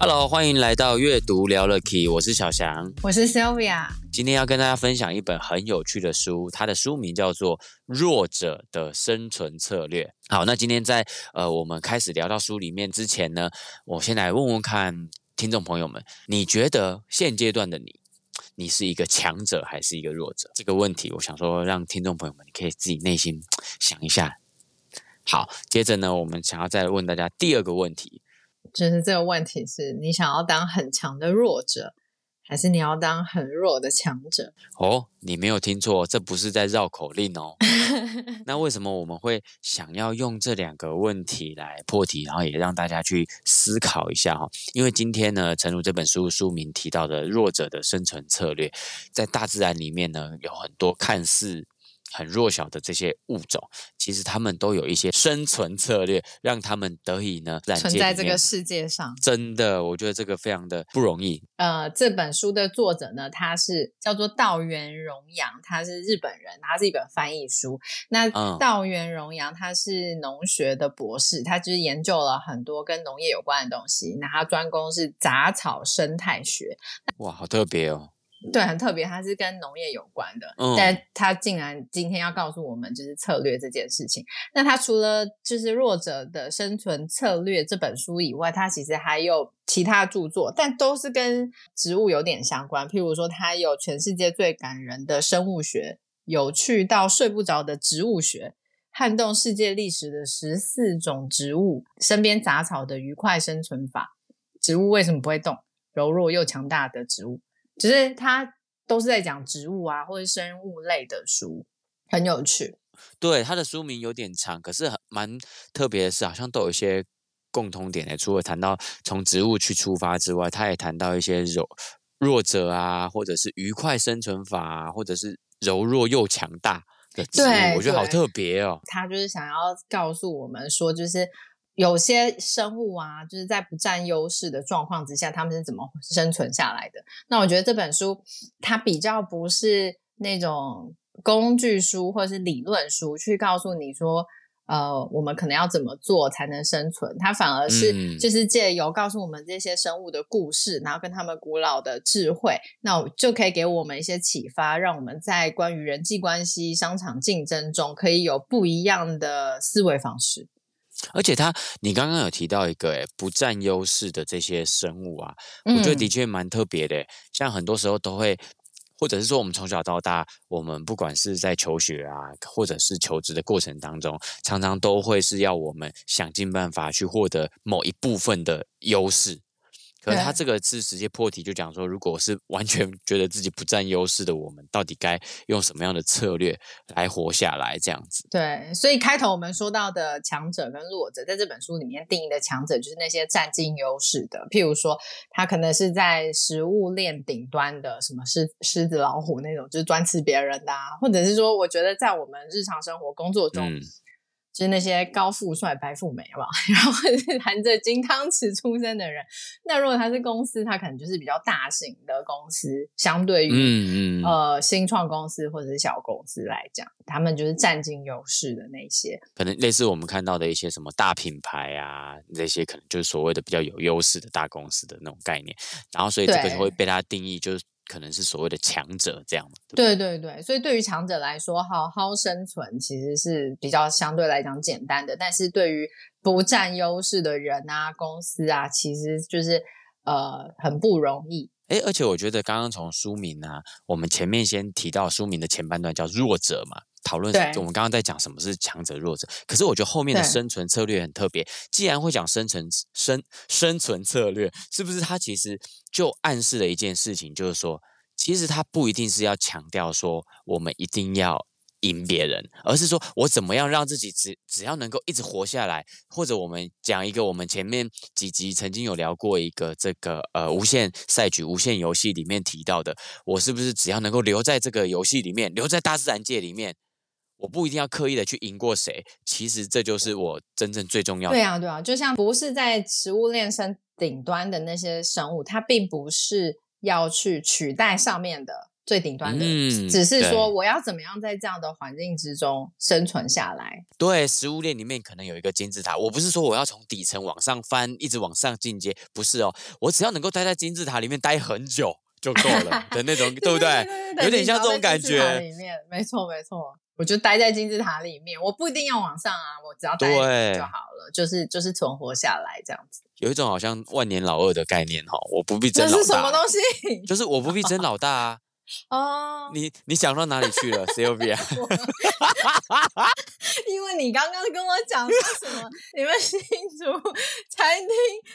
Hello，欢迎来到阅读聊了 Key，我是小翔，我是 Sylvia。今天要跟大家分享一本很有趣的书，它的书名叫做《弱者的生存策略》。好，那今天在呃我们开始聊到书里面之前呢，我先来问问看听众朋友们，你觉得现阶段的你，你是一个强者还是一个弱者？这个问题，我想说让听众朋友们你可以自己内心想一下。好，接着呢，我们想要再问大家第二个问题。就是这个问题是你想要当很强的弱者，还是你要当很弱的强者？哦，你没有听错，这不是在绕口令哦。那为什么我们会想要用这两个问题来破题，然后也让大家去思考一下哈？因为今天呢，诚如这本书书名提到的弱者的生存策略，在大自然里面呢，有很多看似很弱小的这些物种，其实他们都有一些生存策略，让他们得以呢存在这个世界上。真的，我觉得这个非常的不容易。呃，这本书的作者呢，他是叫做道元荣阳，他是日本人，他是一本翻译书。那道元荣阳他是农学的博士，他就是研究了很多跟农业有关的东西。那他专攻是杂草生态学。哇，好特别哦。对，很特别，它是跟农业有关的，嗯、但他竟然今天要告诉我们就是策略这件事情。那他除了就是弱者的生存策略这本书以外，他其实还有其他著作，但都是跟植物有点相关。譬如说，他有全世界最感人的生物学，有趣到睡不着的植物学，撼动世界历史的十四种植物身边杂草的愉快生存法，植物为什么不会动？柔弱又强大的植物。只是他都是在讲植物啊，或者生物类的书，很有趣。对，他的书名有点长，可是很蛮特别的是，好像都有一些共通点的。除了谈到从植物去出发之外，他也谈到一些柔弱者啊，或者是愉快生存法啊，或者是柔弱又强大的植物。对，我觉得好特别哦。他就是想要告诉我们说，就是。有些生物啊，就是在不占优势的状况之下，他们是怎么生存下来的？那我觉得这本书它比较不是那种工具书或者是理论书，去告诉你说，呃，我们可能要怎么做才能生存。它反而是就是借由告诉我们这些生物的故事，然后跟他们古老的智慧，那我就可以给我们一些启发，让我们在关于人际关系、商场竞争中，可以有不一样的思维方式。而且他，你刚刚有提到一个诶不占优势的这些生物啊，我觉得的确蛮特别的。嗯、像很多时候都会，或者是说我们从小到大，我们不管是在求学啊，或者是求职的过程当中，常常都会是要我们想尽办法去获得某一部分的优势。可是他这个是直接破题，就讲说，如果是完全 觉得自己不占优势的，我们到底该用什么样的策略来活下来？这样子。对，所以开头我们说到的强者跟弱者，在这本书里面定义的强者，就是那些占尽优势的，譬如说，他可能是在食物链顶端的，什么狮狮子、老虎那种，就是专吃别人的啊，或者是说，我觉得在我们日常生活工作中。嗯就是那些高富帅、白富美，好不好？然后是含着金汤匙出生的人。那如果他是公司，他可能就是比较大型的公司，相对于嗯嗯呃新创公司或者是小公司来讲，他们就是占尽优势的那些。可能类似我们看到的一些什么大品牌啊，这些可能就是所谓的比较有优势的大公司的那种概念。然后所以这个就会被他定义就是。可能是所谓的强者这样对，对对对，所以对于强者来说，好好生存其实是比较相对来讲简单的。但是对于不占优势的人啊、公司啊，其实就是呃很不容易。哎，而且我觉得刚刚从书名啊，我们前面先提到书名的前半段叫弱者嘛。讨论我们刚刚在讲什么是强者弱者，可是我觉得后面的生存策略很特别。既然会讲生存生生存策略，是不是它其实就暗示了一件事情，就是说，其实它不一定是要强调说我们一定要赢别人，而是说我怎么样让自己只只要能够一直活下来，或者我们讲一个我们前面几集曾经有聊过一个这个呃无限赛局、无限游戏里面提到的，我是不是只要能够留在这个游戏里面，留在大自然界里面，我不一定要刻意的去赢过谁，其实这就是我真正最重要的。对啊，对啊，就像不是在食物链生顶端的那些生物，它并不是要去取代上面的。最顶端的，嗯、只是说我要怎么样在这样的环境之中生存下来。对，食物链里面可能有一个金字塔，我不是说我要从底层往上翻，一直往上进阶，不是哦，我只要能够待在金字塔里面待很久就够了的那种，对不对？有点像这种感觉。里面，没错没错，我就待在金字塔里面，我不一定要往上啊，我只要待在就好了，就是就是存活下来这样子。有一种好像万年老二的概念哈，我不必争老大。这是什么东西？就是我不必争老大啊。哦，oh, 你你想到哪里去了，Sylvia？你刚刚跟我讲说什么，你们新竹餐厅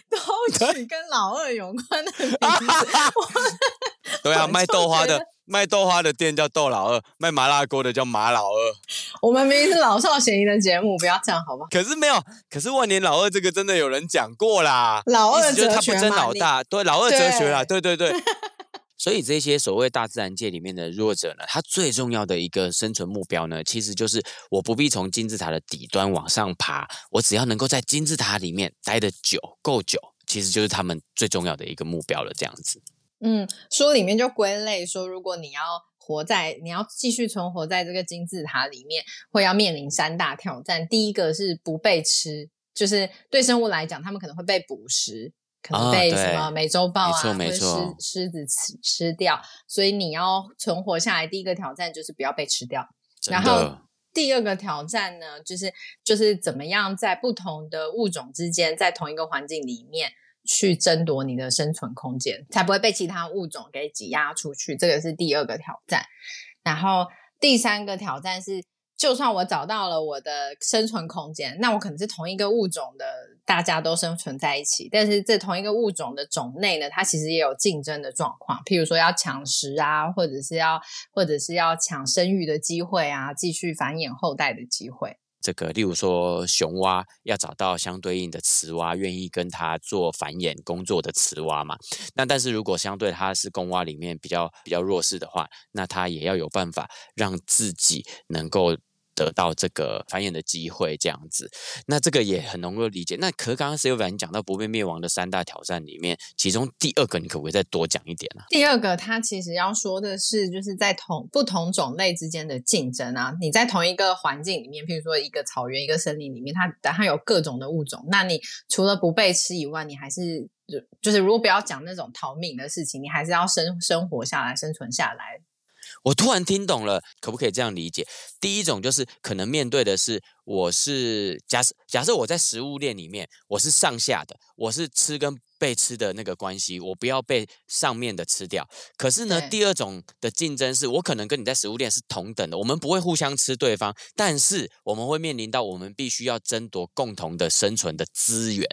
都取跟老二有关的名字。对啊，卖豆花的卖豆花的店叫豆老二，卖麻辣锅的叫麻老二。我们明明是老少咸宜的节目，不要这样好吗？可是没有，可是万年老二这个真的有人讲过啦。老二就是他不争老大，你对，老二哲学啦，对对对。所以这些所谓大自然界里面的弱者呢，他最重要的一个生存目标呢，其实就是我不必从金字塔的底端往上爬，我只要能够在金字塔里面待得久，够久，其实就是他们最重要的一个目标了。这样子，嗯，书里面就归类说，如果你要活在，你要继续存活在这个金字塔里面，会要面临三大挑战。第一个是不被吃，就是对生物来讲，他们可能会被捕食。可能被什么美洲豹啊，或者狮狮子吃吃掉，所以你要存活下来，第一个挑战就是不要被吃掉。然后第二个挑战呢，就是就是怎么样在不同的物种之间，在同一个环境里面去争夺你的生存空间，才不会被其他物种给挤压出去。这个是第二个挑战。然后第三个挑战是。就算我找到了我的生存空间，那我可能是同一个物种的，大家都生存在一起。但是这同一个物种的种类呢，它其实也有竞争的状况，譬如说要抢食啊，或者是要或者是要抢生育的机会啊，继续繁衍后代的机会。这个，例如说雄蛙要找到相对应的雌蛙，愿意跟它做繁衍工作的雌蛙嘛。那但是如果相对它是公蛙里面比较比较弱势的话，那它也要有办法让自己能够。得到这个繁衍的机会，这样子，那这个也很能够理解。那可刚刚 Sylvia 你讲到不被灭亡的三大挑战里面，其中第二个，你可不可以再多讲一点呢、第二个，它其实要说的是，就是在同不同种类之间的竞争啊。你在同一个环境里面，譬如说一个草原、一个森林里面，它它有各种的物种。那你除了不被吃以外，你还是就就是如果不要讲那种逃命的事情，你还是要生生活下来、生存下来。我突然听懂了，可不可以这样理解？第一种就是可能面对的是，我是假设假设我在食物链里面，我是上下的，我是吃跟被吃的那个关系，我不要被上面的吃掉。可是呢，第二种的竞争是我可能跟你在食物链是同等的，我们不会互相吃对方，但是我们会面临到我们必须要争夺共同的生存的资源。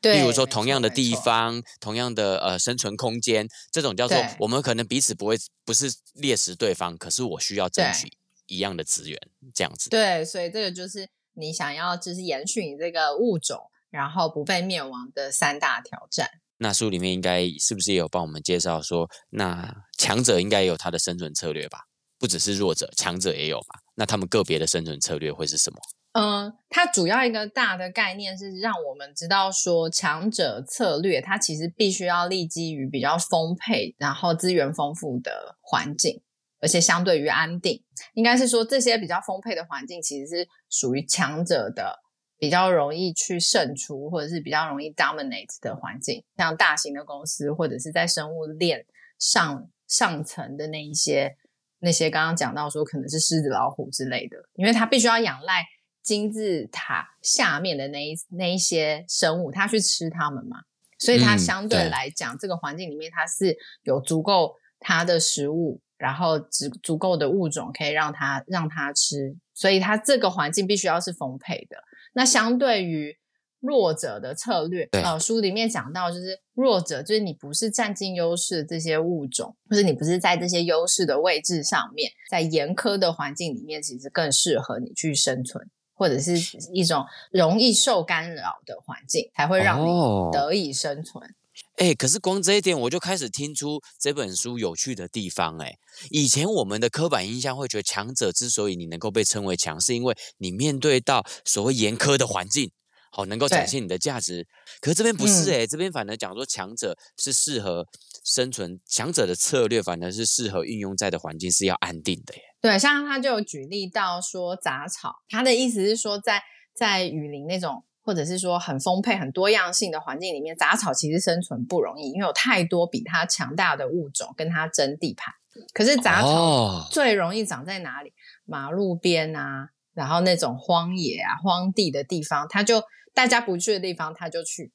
对，例如说，同样的地方，同样的呃生存空间，这种叫做我们可能彼此不会不是猎食对方，可是我需要争取一样的资源，这样子。对，所以这个就是你想要就是延续你这个物种，然后不被灭亡的三大挑战。那书里面应该是不是也有帮我们介绍说，那强者应该也有他的生存策略吧？不只是弱者，强者也有吧？那他们个别的生存策略会是什么？嗯，它主要一个大的概念是让我们知道说，强者策略它其实必须要立基于比较丰沛，然后资源丰富的环境，而且相对于安定。应该是说，这些比较丰沛的环境其实是属于强者的，比较容易去胜出，或者是比较容易 dominate 的环境。像大型的公司，或者是在生物链上上层的那一些那些刚刚讲到说，可能是狮子、老虎之类的，因为它必须要仰赖。金字塔下面的那一那一些生物，它去吃它们嘛，所以它相对来讲，嗯、这个环境里面它是有足够它的食物，然后足足够的物种可以让它让它吃，所以它这个环境必须要是丰沛的。那相对于弱者的策略。对呃，书里面讲到，就是弱者，就是你不是占尽优势的这些物种，或者你不是在这些优势的位置上面，在严苛的环境里面，其实更适合你去生存，或者是一种容易受干扰的环境，才会让你得以生存。哦哎、欸，可是光这一点，我就开始听出这本书有趣的地方。哎，以前我们的刻板印象会觉得，强者之所以你能够被称为强，是因为你面对到所谓严苛的环境，好能够展现你的价值。可是这边不是哎、欸，嗯、这边反而讲说强者是适合生存，强者的策略反而是适合运用在的环境是要安定的耶。对，像他就有举例到说杂草，他的意思是说在，在在雨林那种。或者是说很丰沛、很多样性的环境里面，杂草其实生存不容易，因为有太多比它强大的物种跟它争地盘。可是杂草最容易长在哪里？马路边啊，然后那种荒野啊、荒地的地方，它就大家不去的地方，它就去。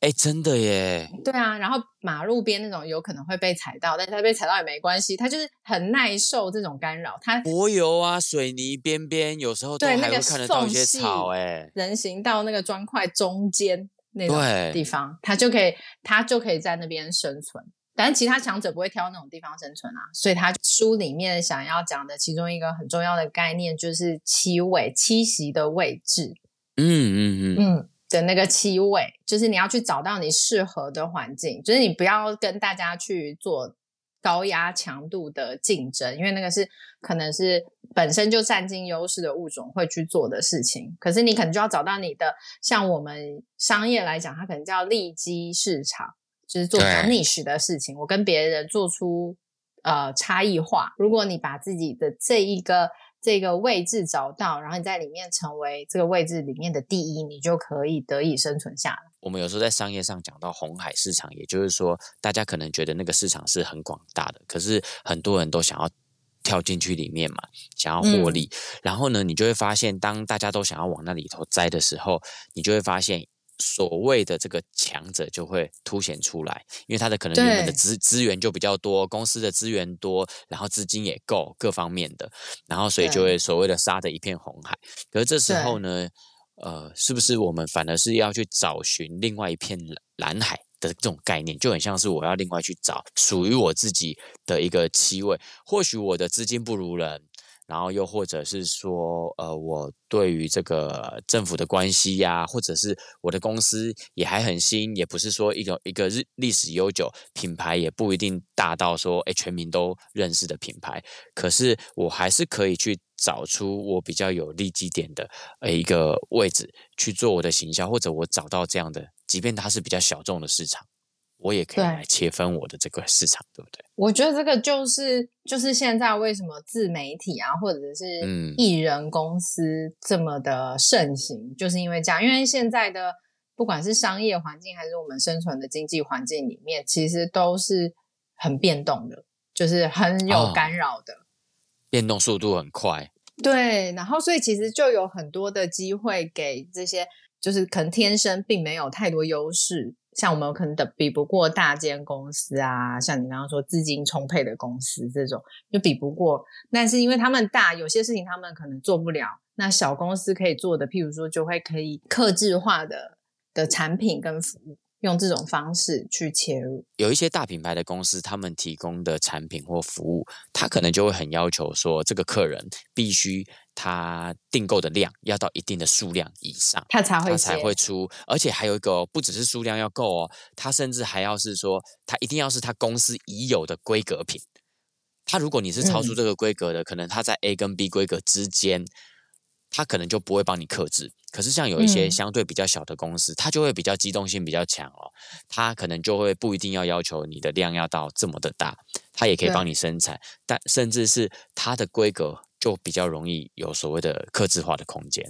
哎，真的耶！对啊，然后马路边那种有可能会被踩到，但是它被踩到也没关系，它就是很耐受这种干扰。它柏油啊，水泥边边有时候对那个看得到一些草，哎，人行道那个砖块中间那种地方，它就可以，它就可以在那边生存。但是其他强者不会挑那种地方生存啊，所以他书里面想要讲的其中一个很重要的概念就是七位、栖息的位置。嗯嗯嗯嗯。嗯的那个气味，就是你要去找到你适合的环境，就是你不要跟大家去做高压强度的竞争，因为那个是可能是本身就占尽优势的物种会去做的事情。可是你可能就要找到你的，像我们商业来讲，它可能叫利基市场，就是做比较 niche 的事情。我跟别人做出呃差异化。如果你把自己的这一个。这个位置找到，然后你在里面成为这个位置里面的第一，你就可以得以生存下来。我们有时候在商业上讲到红海市场，也就是说，大家可能觉得那个市场是很广大的，可是很多人都想要跳进去里面嘛，想要获利。嗯、然后呢，你就会发现，当大家都想要往那里头栽的时候，你就会发现。所谓的这个强者就会凸显出来，因为他的可能原本的资资源就比较多，公司的资源多，然后资金也够，各方面的，然后所以就会所谓的杀的一片红海。可是这时候呢，呃，是不是我们反而是要去找寻另外一片蓝海的这种概念，就很像是我要另外去找属于我自己的一个栖位，或许我的资金不如人。然后又或者是说，呃，我对于这个政府的关系呀，或者是我的公司也还很新，也不是说一个一个日历史悠久，品牌也不一定大到说，哎，全民都认识的品牌。可是我还是可以去找出我比较有利基点的呃一个位置去做我的行销，或者我找到这样的，即便它是比较小众的市场。我也可以来切分我的这个市场，对，对不对？我觉得这个就是就是现在为什么自媒体啊，或者是艺人公司这么的盛行，嗯、就是因为这样。因为现在的不管是商业环境，还是我们生存的经济环境里面，其实都是很变动的，就是很有干扰的，哦、变动速度很快。对，然后所以其实就有很多的机会给这些，就是可能天生并没有太多优势。像我们可能的比不过大间公司啊，像你刚刚说资金充沛的公司这种就比不过，但是因为他们大，有些事情他们可能做不了，那小公司可以做的，譬如说就会可以克制化的的产品跟服务。用这种方式去切入，有一些大品牌的公司，他们提供的产品或服务，他可能就会很要求说，这个客人必须他订购的量要到一定的数量以上，他才会他才会出，而且还有一个，不只是数量要够哦，他甚至还要是说，他一定要是他公司已有的规格品，他如果你是超出这个规格的，嗯、可能他在 A 跟 B 规格之间。他可能就不会帮你克制，可是像有一些相对比较小的公司，它、嗯、就会比较机动性比较强哦，它可能就会不一定要要求你的量要到这么的大，它也可以帮你生产，但甚至是它的规格就比较容易有所谓的克制化的空间。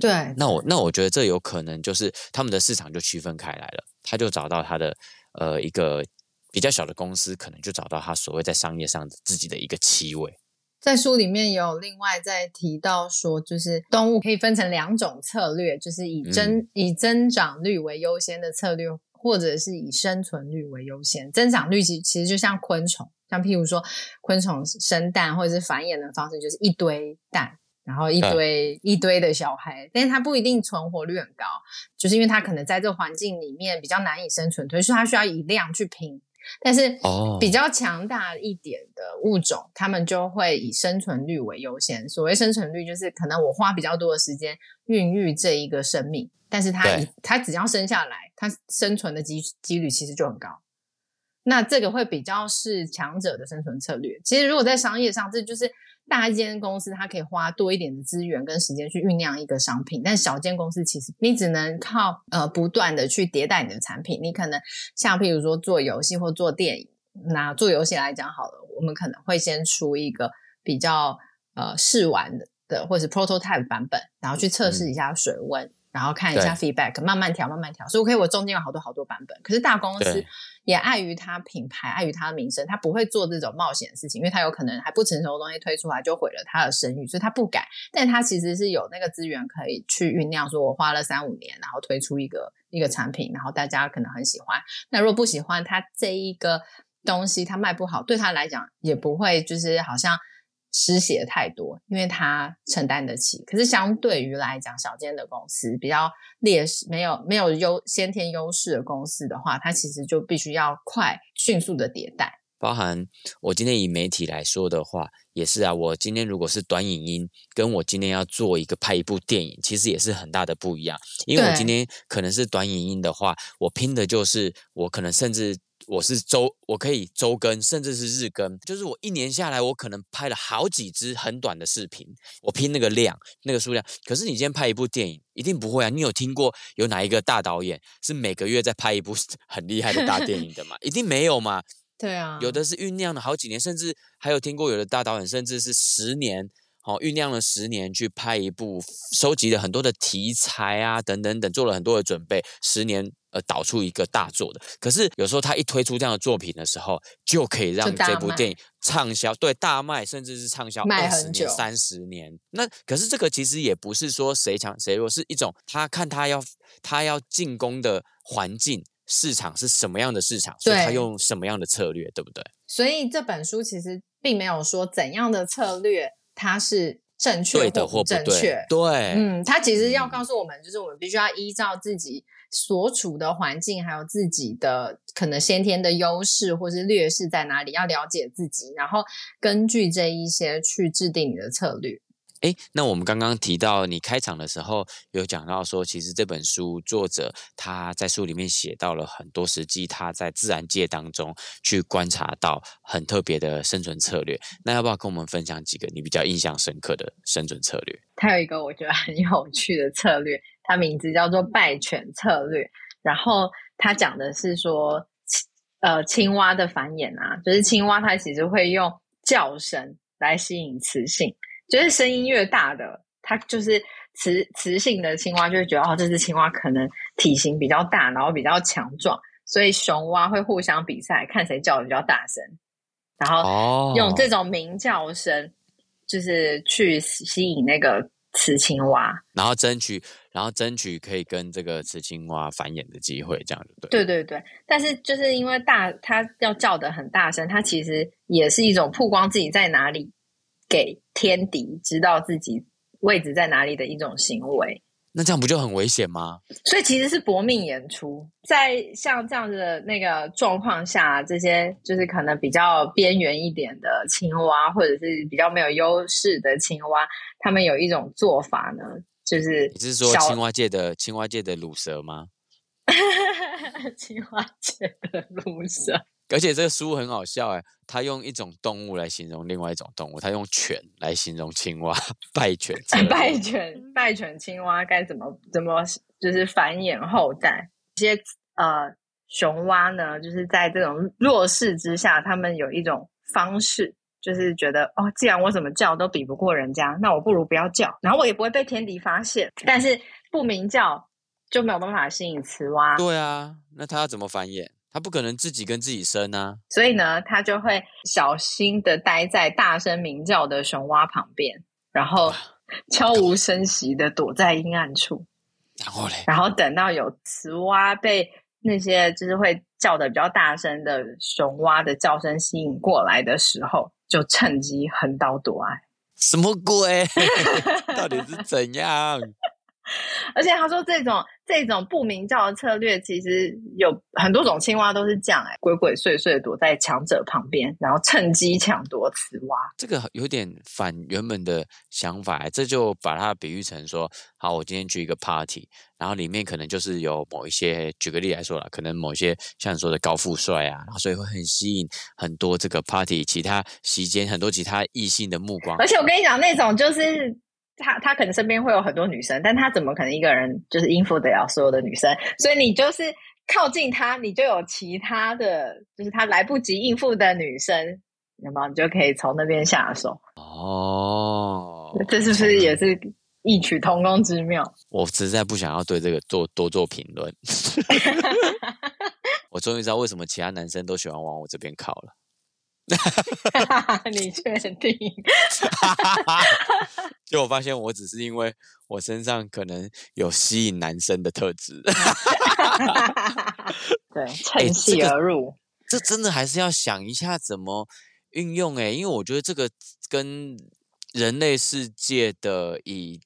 对，那我那我觉得这有可能就是他们的市场就区分开来了，他就找到他的呃一个比较小的公司，可能就找到他所谓在商业上自己的一个栖位。在书里面有另外再提到说，就是动物可以分成两种策略，就是以增、嗯、以增长率为优先的策略，或者是以生存率为优先。增长率其其实就像昆虫，像譬如说昆虫生蛋或者是繁衍的方式，就是一堆蛋，然后一堆、嗯、一堆的小孩，但是它不一定存活率很高，就是因为它可能在这个环境里面比较难以生存，所以说它需要以量去拼。但是比较强大一点的物种，哦、他们就会以生存率为优先。所谓生存率，就是可能我花比较多的时间孕育这一个生命，但是它它只要生下来，它生存的机几率其实就很高。那这个会比较是强者的生存策略。其实如果在商业上，这就是。大一间公司，它可以花多一点的资源跟时间去酝酿一个商品，但小间公司其实你只能靠呃不断的去迭代你的产品。你可能像譬如说做游戏或做电影，那做游戏来讲好了，我们可能会先出一个比较呃试玩的的或者是 prototype 版本，然后去测试一下水温。嗯然后看一下 feedback，慢慢调，慢慢调。所以，OK，我中间有好多好多版本。可是大公司也碍于他品牌，碍于他的名声，他不会做这种冒险的事情，因为他有可能还不成熟的东西推出来就毁了他的声誉，所以他不敢。但他其实是有那个资源可以去酝酿，说我花了三五年，然后推出一个一个产品，然后大家可能很喜欢。那如果不喜欢他这一个东西，他卖不好，对他来讲也不会就是好像。失血太多，因为他承担得起。可是相对于来讲，小间的公司比较劣势，没有没有优先天优势的公司的话，它其实就必须要快迅速的迭代。包含我今天以媒体来说的话，也是啊。我今天如果是短影音，跟我今天要做一个拍一部电影，其实也是很大的不一样。因为我今天可能是短影音的话，我拼的就是我可能甚至。我是周，我可以周更，甚至是日更，就是我一年下来，我可能拍了好几支很短的视频，我拼那个量，那个数量。可是你今天拍一部电影，一定不会啊！你有听过有哪一个大导演是每个月在拍一部 很厉害的大电影的吗？一定没有嘛。对啊，有的是酝酿了好几年，甚至还有听过有的大导演甚至是十年。哦，酝酿了十年去拍一部，收集了很多的题材啊，等等等，做了很多的准备，十年呃导出一个大作的。可是有时候他一推出这样的作品的时候，就可以让这部电影畅销，对，大卖，甚至是畅销二十年、三十年。那可是这个其实也不是说谁强谁弱，是一种他看他要他要进攻的环境市场是什么样的市场，所以他用什么样的策略，对不对？所以这本书其实并没有说怎样的策略。它是正确的或不正确？对，嗯，它其实要告诉我们，就是我们必须要依照自己所处的环境，还有自己的可能先天的优势或是劣势在哪里，要了解自己，然后根据这一些去制定你的策略。诶，那我们刚刚提到你开场的时候有讲到说，其实这本书作者他在书里面写到了很多实际他在自然界当中去观察到很特别的生存策略。那要不要跟我们分享几个你比较印象深刻的生存策略？他有一个我觉得很有趣的策略，它名字叫做败犬策略。然后他讲的是说，呃，青蛙的繁衍啊，就是青蛙它其实会用叫声来吸引雌性。就是声音越大的，它就是雌雌性的青蛙就会觉得哦，这只青蛙可能体型比较大，然后比较强壮，所以雄蛙会互相比赛，看谁叫的比较大声，然后用这种鸣叫声，就是去吸引那个雌青蛙，然后争取，然后争取可以跟这个雌青蛙繁衍的机会，这样对对对对，但是就是因为大，它要叫的很大声，它其实也是一种曝光自己在哪里。给天敌知道自己位置在哪里的一种行为，那这样不就很危险吗？所以其实是搏命演出，在像这样子的那个状况下，这些就是可能比较边缘一点的青蛙，或者是比较没有优势的青蛙，他们有一种做法呢，就是你是说青蛙界的青蛙界的乳蛇吗？青蛙界的乳 蛇。而且这个书很好笑哎，他用一种动物来形容另外一种动物，他用犬来形容青蛙，败 犬，败犬，败犬青蛙该怎么怎么就是繁衍后代？这些呃雄蛙呢，就是在这种弱势之下，他们有一种方式，就是觉得哦，既然我怎么叫都比不过人家，那我不如不要叫，然后我也不会被天敌发现。但是不鸣叫就没有办法吸引雌蛙。对啊，那它要怎么繁衍？他不可能自己跟自己生啊，所以呢，他就会小心的待在大声鸣叫的熊蛙旁边，然后悄无声息的躲在阴暗处，然后嘞，然后等到有雌蛙被那些就是会叫的比较大声的雄蛙的叫声吸引过来的时候，就趁机横刀夺爱。什么鬼？到底是怎样？而且他说，这种这种不明叫的策略，其实有很多种青蛙都是这样，哎，鬼鬼祟祟躲在强者旁边，然后趁机抢夺雌蛙。这个有点反原本的想法，这就把它比喻成说，好，我今天去一个 party，然后里面可能就是有某一些，举个例来说了，可能某一些像你说的高富帅啊，然后所以会很吸引很多这个 party 其他席间很多其他异性的目光。而且我跟你讲，那种就是。他他可能身边会有很多女生，但他怎么可能一个人就是应付得了所有的女生？所以你就是靠近他，你就有其他的，就是他来不及应付的女生，那么？你就可以从那边下手。哦，这是不是也是异曲同工之妙？我实在不想要对这个做多做评论。我终于知道为什么其他男生都喜欢往我这边靠了。你确定？就我发现，我只是因为我身上可能有吸引男生的特质。对，趁虚而入、欸这真的还是要想一下怎么运用哎、欸，因为我觉得这个跟人类世界的以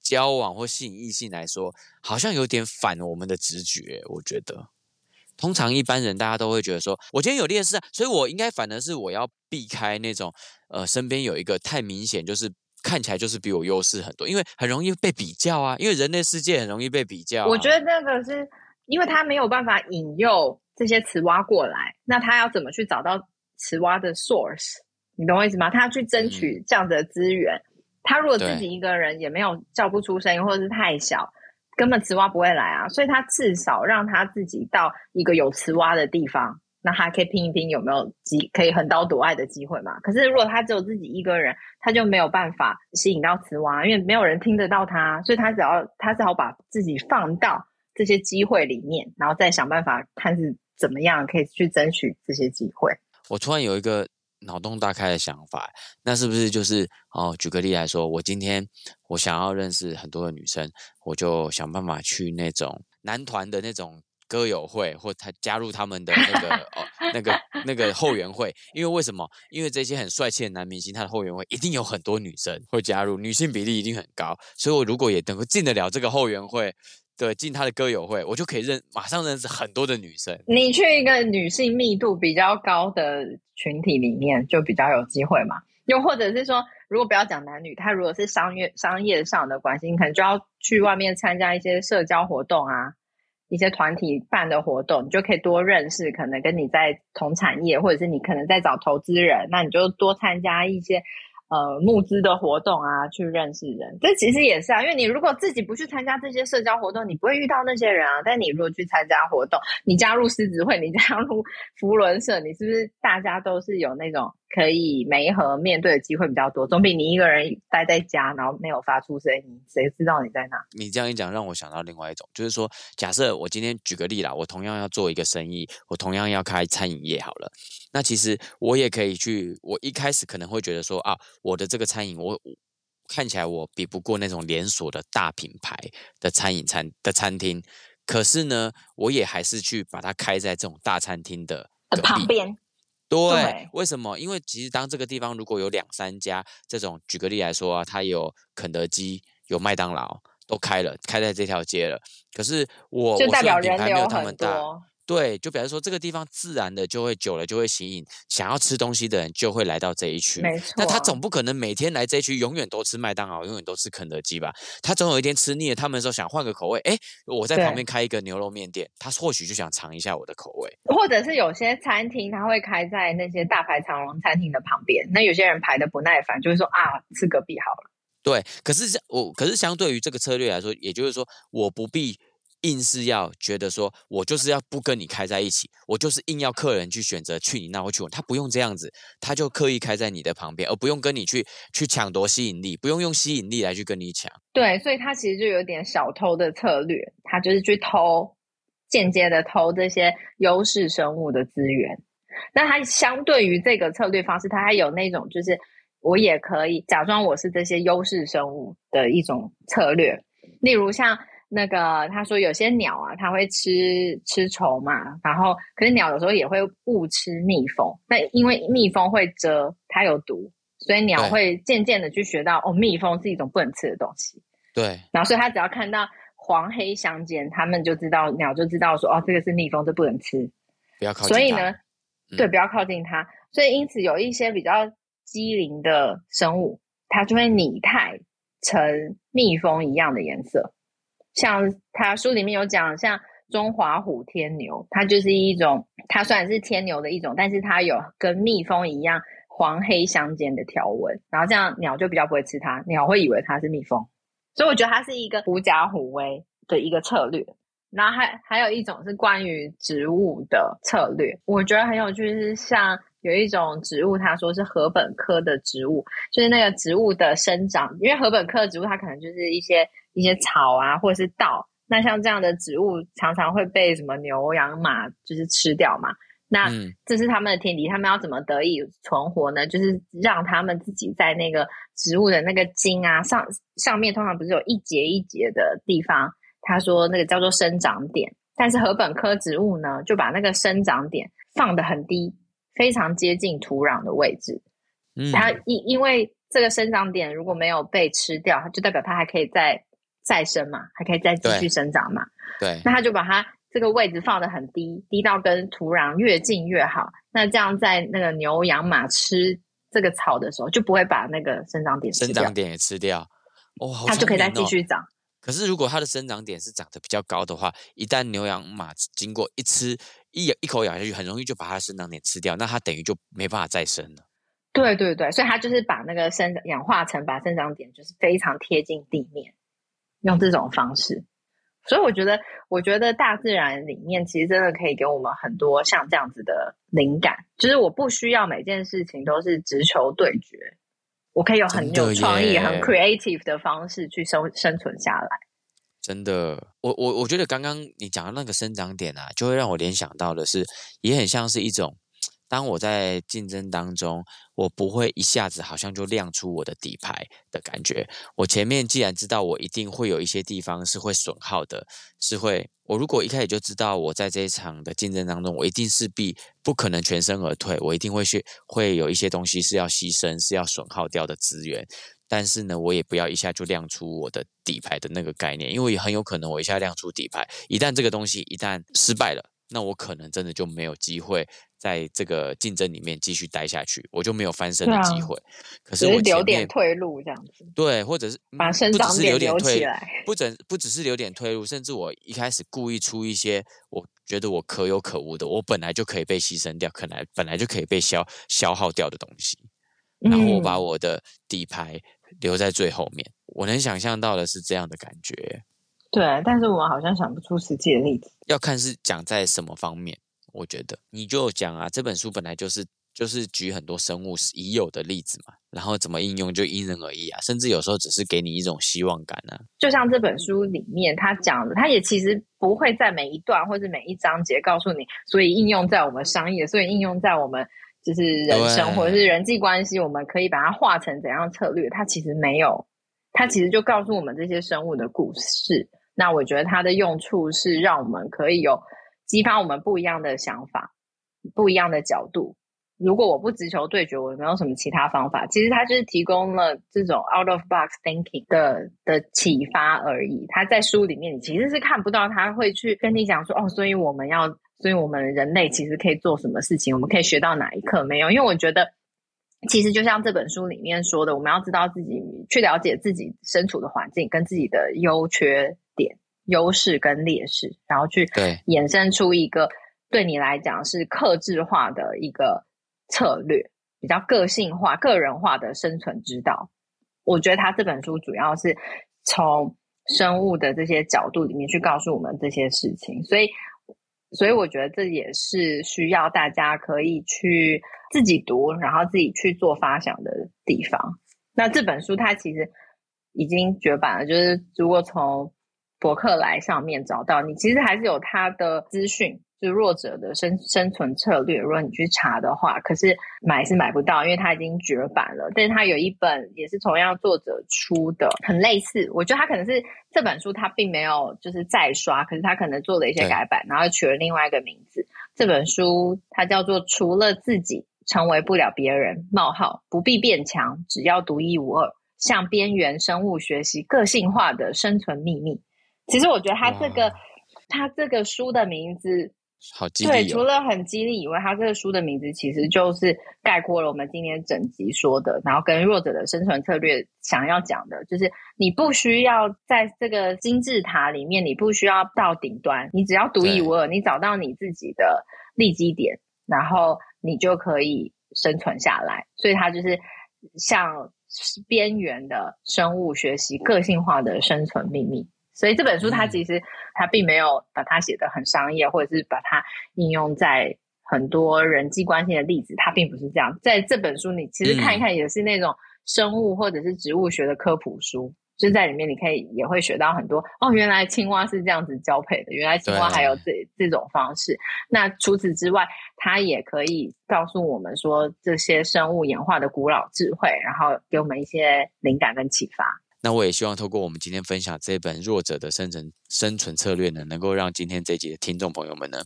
交往或吸引异性来说，好像有点反我们的直觉、欸。我觉得。通常一般人大家都会觉得说，我今天有劣势啊，所以我应该反而是我要避开那种，呃，身边有一个太明显，就是看起来就是比我优势很多，因为很容易被比较啊，因为人类世界很容易被比较啊。我觉得那个是因为他没有办法引诱这些雌蛙过来，那他要怎么去找到雌蛙的 source？你懂我意思吗？他要去争取这样的资源，嗯，他如果自己一个人也没有叫不出声音，或者是太小。根本雌蛙不会来啊，所以他至少让他自己到一个有雌蛙的地方，那他可以拼一拼有没有机可以横刀夺爱的机会嘛？可是如果他只有自己一个人，他就没有办法吸引到雌蛙，因为没有人听得到他，所以他只要他只好把自己放到这些机会里面，然后再想办法看是怎么样可以去争取这些机会。我突然有一个。脑洞大开的想法，那是不是就是哦？举个例来说，我今天我想要认识很多的女生，我就想办法去那种男团的那种歌友会，或他加入他们的那个哦那个那个后援会。因为为什么？因为这些很帅气的男明星，他的后援会一定有很多女生会加入，女性比例一定很高。所以我如果也能够进得了这个后援会。对，进他的歌友会，我就可以认马上认识很多的女生。你去一个女性密度比较高的群体里面，就比较有机会嘛。又或者是说，如果不要讲男女，他如果是商业商业上的关系，你可能就要去外面参加一些社交活动啊，一些团体办的活动，你就可以多认识可能跟你在同产业，或者是你可能在找投资人，那你就多参加一些。呃，募资的活动啊，去认识人，这其实也是啊。因为你如果自己不去参加这些社交活动，你不会遇到那些人啊。但你如果去参加活动，你加入狮子会，你加入 福伦社，你是不是大家都是有那种可以媒合面对的机会比较多？总比你一个人待在家，然后没有发出声音，谁知道你在哪？你这样一讲，让我想到另外一种，就是说，假设我今天举个例啦，我同样要做一个生意，我同样要开餐饮业好了。那其实我也可以去，我一开始可能会觉得说啊，我的这个餐饮，我看起来我比不过那种连锁的大品牌的餐饮餐的餐厅，可是呢，我也还是去把它开在这种大餐厅的旁边。对，对，为什么？因为其实当这个地方如果有两三家这种，举个例来说啊，它有肯德基、有麦当劳都开了，开在这条街了，可是我就代表我品牌没有他们大。对，就比如说这个地方自然的就会久了就会吸引想要吃东西的人就会来到这一区。没错。那他总不可能每天来这一区永远都吃麦当劳，永远都吃肯德基吧？他总有一天吃腻了，他们说想换个口味。哎，我在旁边开一个牛肉面店，他或许就想尝一下我的口味。或者是有些餐厅他会开在那些大排长龙餐厅的旁边，那有些人排的不耐烦，就会说啊，吃隔壁好了。对，可是我可是相对于这个策略来说，也就是说我不必。硬是要觉得说，我就是要不跟你开在一起，我就是硬要客人去选择去你那或去我，他不用这样子，他就刻意开在你的旁边，而不用跟你去去抢夺吸引力，不用用吸引力来去跟你抢。对，所以他其实就有点小偷的策略，他就是去偷，间接的偷这些优势生物的资源。那他相对于这个策略方式，他还有那种就是我也可以假装我是这些优势生物的一种策略，例如像。那个他说有些鸟啊，它会吃吃虫嘛，然后可是鸟有时候也会误吃蜜蜂，那因为蜜蜂会蛰，它有毒，所以鸟会渐渐的去学到哦，蜜蜂是一种不能吃的东西。对，然后所以它只要看到黄黑相间，他们就知道鸟就知道说哦，这个是蜜蜂，这不能吃，不要靠近。所以呢，嗯、对，不要靠近它。所以因此有一些比较机灵的生物，它就会拟态成蜜蜂一样的颜色。像它书里面有讲，像中华虎天牛，它就是一种，它虽然是天牛的一种，但是它有跟蜜蜂一样黄黑相间的条纹，然后这样鸟就比较不会吃它，鸟会以为它是蜜蜂。所以我觉得它是一个狐假虎威的一个策略。然后还还有一种是关于植物的策略，我觉得很有趣，是像有一种植物，他说是禾本科的植物，就是那个植物的生长，因为禾本科的植物它可能就是一些。一些草啊，或者是稻，那像这样的植物常常会被什么牛羊马就是吃掉嘛。那这是他们的天敌，他们要怎么得以存活呢？就是让他们自己在那个植物的那个茎啊上上面，通常不是有一节一节的地方，他说那个叫做生长点。但是禾本科植物呢，就把那个生长点放得很低，非常接近土壤的位置。嗯，它因因为这个生长点如果没有被吃掉，它就代表它还可以在。再生嘛，还可以再继续生长嘛。对，对，那他就把它这个位置放得很低，低到跟土壤越近越好。那这样在那个牛羊马吃这个草的时候，就不会把那个生长点吃掉。生长点也吃掉，哇、哦，它就可以再继续长。可是如果它的生长点是长得比较高的话，一旦牛羊马经过一吃一咬一口咬下去，很容易就把它的生长点吃掉，那它等于就没办法再生了。对对对，所以它就是把那个生氧化层把生长点就是非常贴近地面。用这种方式，所以我觉得，我觉得大自然里面其实真的可以给我们很多像这样子的灵感。就是我不需要每件事情都是直球对决，我可以有很有创意、很 creative 的方式去生生存下来。真的，我我我觉得刚刚你讲的那个生长点啊，就会让我联想到的是，也很像是一种。当我在竞争当中，我不会一下子好像就亮出我的底牌的感觉。我前面既然知道我一定会有一些地方是会损耗的，是会我如果一开始就知道我在这一场的竞争当中，我一定势必不可能全身而退，我一定会去会有一些东西是要牺牲、是要损耗掉的资源。但是呢，我也不要一下就亮出我的底牌的那个概念，因为很有可能我一下亮出底牌，一旦这个东西一旦失败了，那我可能真的就没有机会。在这个竞争里面继续待下去，我就没有翻身的机会。啊、可是我是留点退路这样子，对，或者是把生长点留起来，不只不只是留点退路，甚至我一开始故意出一些我觉得我可有可无的，我本来就可以被牺牲掉，可能本来就可以被消消耗掉的东西，然后我把我的底牌留在最后面。嗯、我能想象到的是这样的感觉，对，但是我们好像想不出实际的例子，要看是讲在什么方面。我觉得你就讲啊，这本书本来就是就是举很多生物已有的例子嘛，然后怎么应用就因人而异啊，甚至有时候只是给你一种希望感啊。就像这本书里面他讲的，他也其实不会在每一段或者每一章节告诉你，所以应用在我们商业，所以应用在我们就是人生或者是人际关系，我们可以把它化成怎样策略？它其实没有，它其实就告诉我们这些生物的故事。那我觉得它的用处是让我们可以有。激发我们不一样的想法，不一样的角度。如果我不直球对决，我有没有什么其他方法？其实它就是提供了这种 out of box thinking 的的启发而已。他在书里面，你其实是看不到他会去跟你讲说，哦，所以我们要，所以我们人类其实可以做什么事情？我们可以学到哪一课？没有，因为我觉得，其实就像这本书里面说的，我们要知道自己去了解自己身处的环境跟自己的优缺。优势跟劣势，然后去衍生出一个对你来讲是克制化的一个策略，比较个性化、个人化的生存之道。我觉得他这本书主要是从生物的这些角度里面去告诉我们这些事情，所以，所以我觉得这也是需要大家可以去自己读，然后自己去做发想的地方。那这本书它其实已经绝版了，就是如果从博客来上面找到你，其实还是有他的资讯，就是弱者的生生存策略。如果你去查的话，可是买是买不到，因为他已经绝版了。但是他有一本也是同样作者出的，很类似。我觉得他可能是这本书他并没有就是再刷，可是他可能做了一些改版，然后取了另外一个名字。这本书它叫做《除了自己，成为不了别人，冒号不必变强，只要独一无二，向边缘生物学习个性化的生存秘密。其实我觉得他这个他这个书的名字。好激励哦。对，除了很激励以外，他这个书的名字其实就是概括了我们今天整集说的，然后跟弱者的生存策略想要讲的，就是你不需要在这个金字塔里面，你不需要到顶端，你只要独一无二，你找到你自己的利基点，然后你就可以生存下来。所以，他就是向边缘的生物学习个性化的生存秘密。所以这本书它其实它并没有把它写的很商业，或者是把它应用在很多人际关系的例子，它并不是这样。在这本书你其实看一看，也是那种生物或者是植物学的科普书，就在里面你可以也会学到很多哦，原来青蛙是这样子交配的，原来青蛙还有这这种方式。那除此之外，它也可以告诉我们说这些生物演化的古老智慧，然后给我们一些灵感跟启发。那我也希望透过我们今天分享这本《弱者的生存生存策略》呢，能够让今天这一集的听众朋友们呢，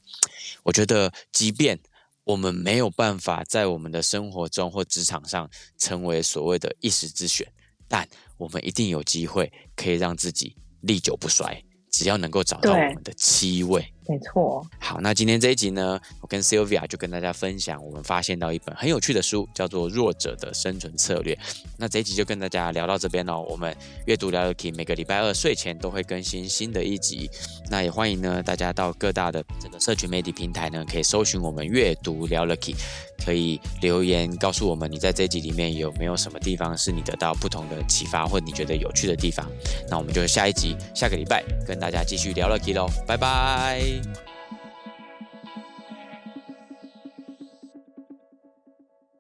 我觉得，即便我们没有办法在我们的生活中或职场上成为所谓的一时之选，但我们一定有机会可以让自己历久不衰。只要能够找到我们的七位，没错。好，那今天这一集呢，我跟 Sylvia 就跟大家分享，我们发现到一本很有趣的书，叫做《弱者的生存策略》。那这一集就跟大家聊到这边喽。我们阅读聊了 Key，每个礼拜二睡前都会更新新的一集。那也欢迎呢，大家到各大的这个社群媒体平台呢，可以搜寻我们阅读聊了 Key。可以留言告诉我们，你在这集里面有没有什么地方是你得到不同的启发，或你觉得有趣的地方？那我们就下一集，下个礼拜跟大家继续聊了 Key 喽，拜拜。Bye.